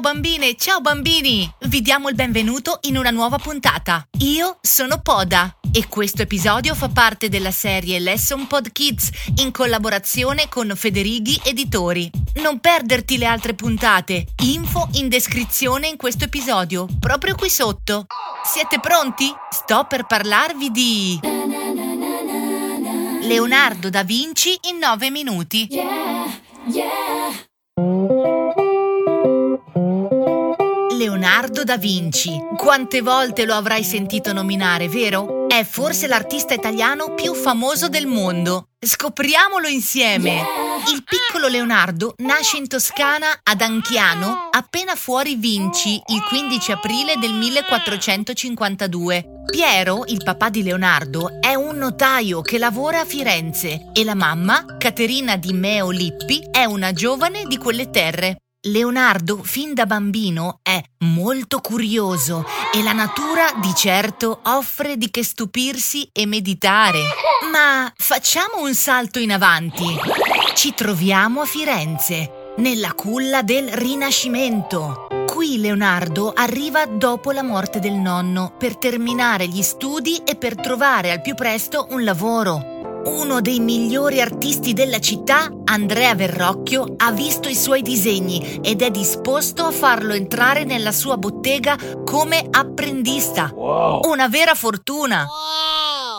Ciao bambine, ciao bambini! Vi diamo il benvenuto in una nuova puntata. Io sono Poda e questo episodio fa parte della serie Lesson Pod Kids in collaborazione con Federighi Editori. Non perderti le altre puntate. Info in descrizione in questo episodio, proprio qui sotto. Siete pronti? Sto per parlarvi di Leonardo da Vinci in 9 minuti. Yeah, yeah. Leonardo da Vinci. Quante volte lo avrai sentito nominare, vero? È forse l'artista italiano più famoso del mondo. Scopriamolo insieme! Il piccolo Leonardo nasce in Toscana ad Anchiano, appena fuori Vinci, il 15 aprile del 1452. Piero, il papà di Leonardo, è un notaio che lavora a Firenze e la mamma, Caterina di Meo Lippi, è una giovane di quelle terre. Leonardo fin da bambino è molto curioso e la natura di certo offre di che stupirsi e meditare. Ma facciamo un salto in avanti. Ci troviamo a Firenze, nella culla del Rinascimento. Qui Leonardo arriva dopo la morte del nonno per terminare gli studi e per trovare al più presto un lavoro. Uno dei migliori artisti della città, Andrea Verrocchio, ha visto i suoi disegni ed è disposto a farlo entrare nella sua bottega come apprendista. Wow. Una vera fortuna.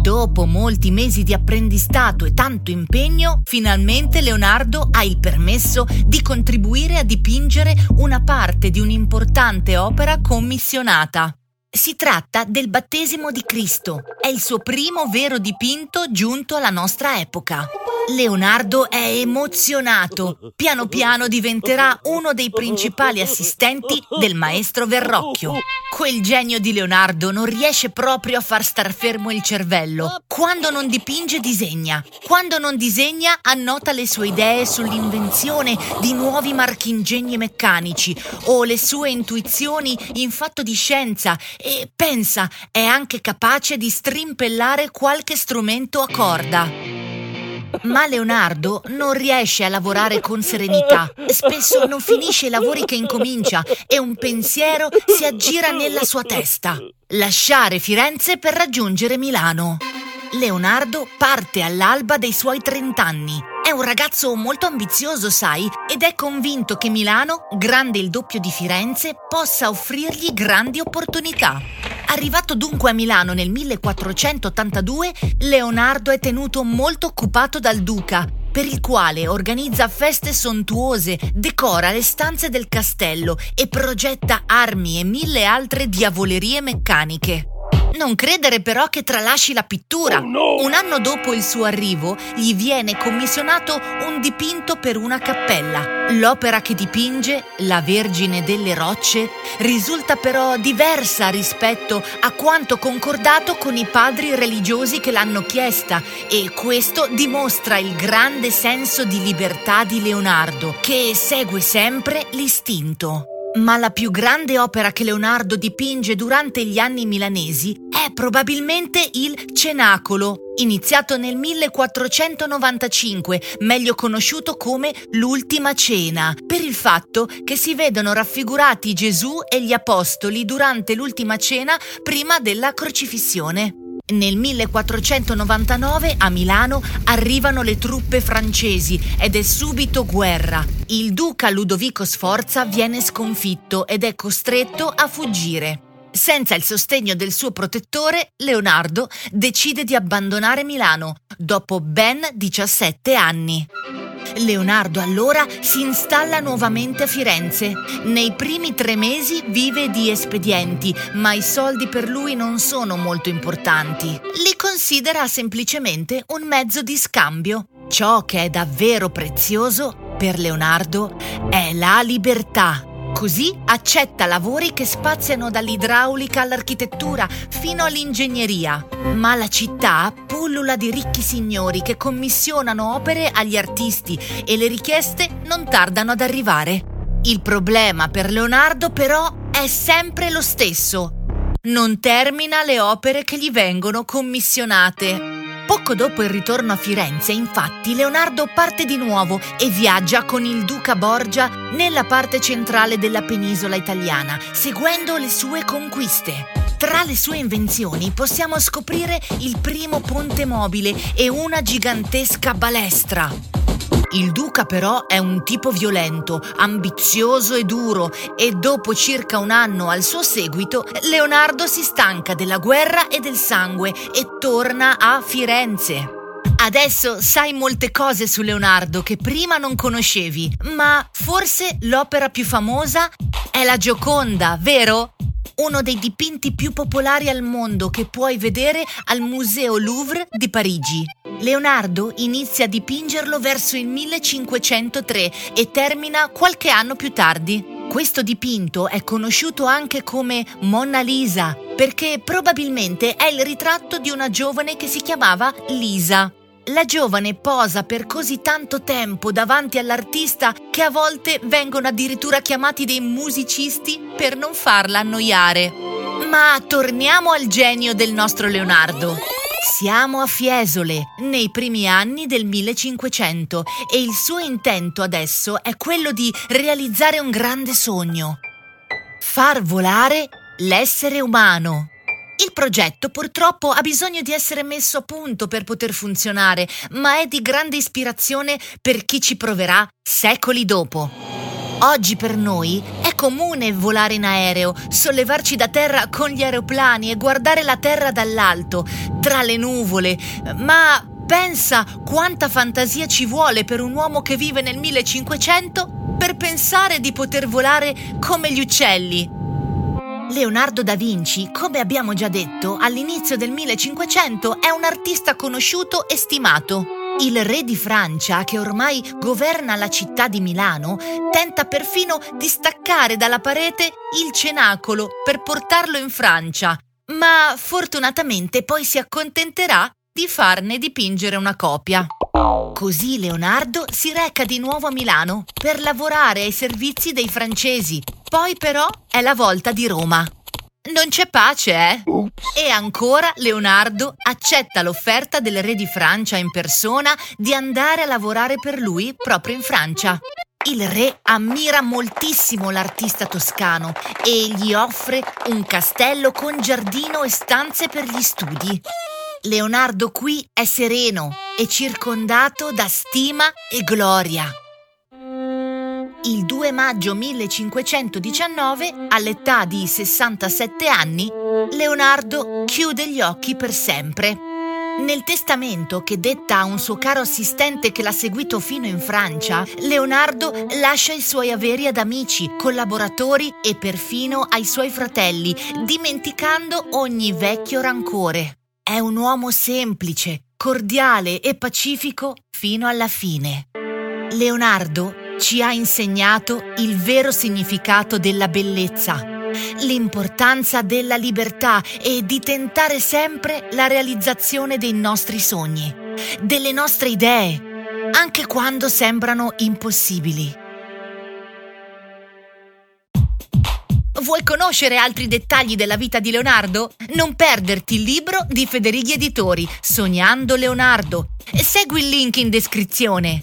Dopo molti mesi di apprendistato e tanto impegno, finalmente Leonardo ha il permesso di contribuire a dipingere una parte di un'importante opera commissionata. Si tratta del battesimo di Cristo. È il suo primo vero dipinto giunto alla nostra epoca. Leonardo è emozionato. Piano piano diventerà uno dei principali assistenti del maestro Verrocchio. Quel genio di Leonardo non riesce proprio a far star fermo il cervello. Quando non dipinge, disegna. Quando non disegna, annota le sue idee sull'invenzione di nuovi marchingegni meccanici o le sue intuizioni in fatto di scienza e pensa, è anche capace di strimpellare qualche strumento a corda. Ma Leonardo non riesce a lavorare con serenità. Spesso non finisce i lavori che incomincia e un pensiero si aggira nella sua testa. Lasciare Firenze per raggiungere Milano. Leonardo parte all'alba dei suoi 30 anni. È un ragazzo molto ambizioso, sai, ed è convinto che Milano, grande il doppio di Firenze, possa offrirgli grandi opportunità. Arrivato dunque a Milano nel 1482, Leonardo è tenuto molto occupato dal duca, per il quale organizza feste sontuose, decora le stanze del castello e progetta armi e mille altre diavolerie meccaniche. Non credere però che tralasci la pittura. Oh, no! Un anno dopo il suo arrivo gli viene commissionato un dipinto per una cappella. L'opera che dipinge, La Vergine delle Rocce, risulta però diversa rispetto a quanto concordato con i padri religiosi che l'hanno chiesta e questo dimostra il grande senso di libertà di Leonardo, che segue sempre l'istinto. Ma la più grande opera che Leonardo dipinge durante gli anni milanesi è probabilmente il Cenacolo, iniziato nel 1495, meglio conosciuto come l'Ultima Cena, per il fatto che si vedono raffigurati Gesù e gli Apostoli durante l'Ultima Cena prima della crocifissione. Nel 1499 a Milano arrivano le truppe francesi ed è subito guerra. Il duca Ludovico Sforza viene sconfitto ed è costretto a fuggire. Senza il sostegno del suo protettore, Leonardo decide di abbandonare Milano dopo ben 17 anni. Leonardo allora si installa nuovamente a Firenze. Nei primi tre mesi vive di espedienti, ma i soldi per lui non sono molto importanti. Li considera semplicemente un mezzo di scambio. Ciò che è davvero prezioso per Leonardo è la libertà. Così accetta lavori che spaziano dall'idraulica all'architettura fino all'ingegneria. Ma la città pullula di ricchi signori che commissionano opere agli artisti e le richieste non tardano ad arrivare. Il problema per Leonardo però è sempre lo stesso. Non termina le opere che gli vengono commissionate. Poco dopo il ritorno a Firenze, infatti, Leonardo parte di nuovo e viaggia con il duca Borgia nella parte centrale della penisola italiana, seguendo le sue conquiste. Tra le sue invenzioni possiamo scoprire il primo ponte mobile e una gigantesca balestra. Il duca però è un tipo violento, ambizioso e duro e dopo circa un anno al suo seguito Leonardo si stanca della guerra e del sangue e torna a Firenze. Adesso sai molte cose su Leonardo che prima non conoscevi, ma forse l'opera più famosa è la Gioconda, vero? Uno dei dipinti più popolari al mondo che puoi vedere al Museo Louvre di Parigi. Leonardo inizia a dipingerlo verso il 1503 e termina qualche anno più tardi. Questo dipinto è conosciuto anche come Monna Lisa perché probabilmente è il ritratto di una giovane che si chiamava Lisa. La giovane posa per così tanto tempo davanti all'artista che a volte vengono addirittura chiamati dei musicisti per non farla annoiare. Ma torniamo al genio del nostro Leonardo. Siamo a Fiesole, nei primi anni del 1500 e il suo intento adesso è quello di realizzare un grande sogno. Far volare l'essere umano. Il progetto purtroppo ha bisogno di essere messo a punto per poter funzionare, ma è di grande ispirazione per chi ci proverà secoli dopo. Oggi per noi è comune volare in aereo, sollevarci da terra con gli aeroplani e guardare la terra dall'alto, tra le nuvole, ma pensa quanta fantasia ci vuole per un uomo che vive nel 1500 per pensare di poter volare come gli uccelli. Leonardo da Vinci, come abbiamo già detto, all'inizio del 1500 è un artista conosciuto e stimato. Il re di Francia, che ormai governa la città di Milano, tenta perfino di staccare dalla parete il cenacolo per portarlo in Francia, ma fortunatamente poi si accontenterà di farne dipingere una copia. Così Leonardo si reca di nuovo a Milano per lavorare ai servizi dei francesi. Poi però è la volta di Roma. Non c'è pace, eh? E ancora Leonardo accetta l'offerta del re di Francia in persona di andare a lavorare per lui proprio in Francia. Il re ammira moltissimo l'artista toscano e gli offre un castello con giardino e stanze per gli studi. Leonardo qui è sereno e circondato da stima e gloria. Il 2 maggio 1519, all'età di 67 anni, Leonardo chiude gli occhi per sempre. Nel testamento che detta a un suo caro assistente che l'ha seguito fino in Francia, Leonardo lascia i suoi averi ad amici, collaboratori e perfino ai suoi fratelli, dimenticando ogni vecchio rancore. È un uomo semplice, cordiale e pacifico fino alla fine. Leonardo ci ha insegnato il vero significato della bellezza, l'importanza della libertà e di tentare sempre la realizzazione dei nostri sogni, delle nostre idee, anche quando sembrano impossibili. Vuoi conoscere altri dettagli della vita di Leonardo? Non perderti il libro di Federighi Editori, Sognando Leonardo. Segui il link in descrizione.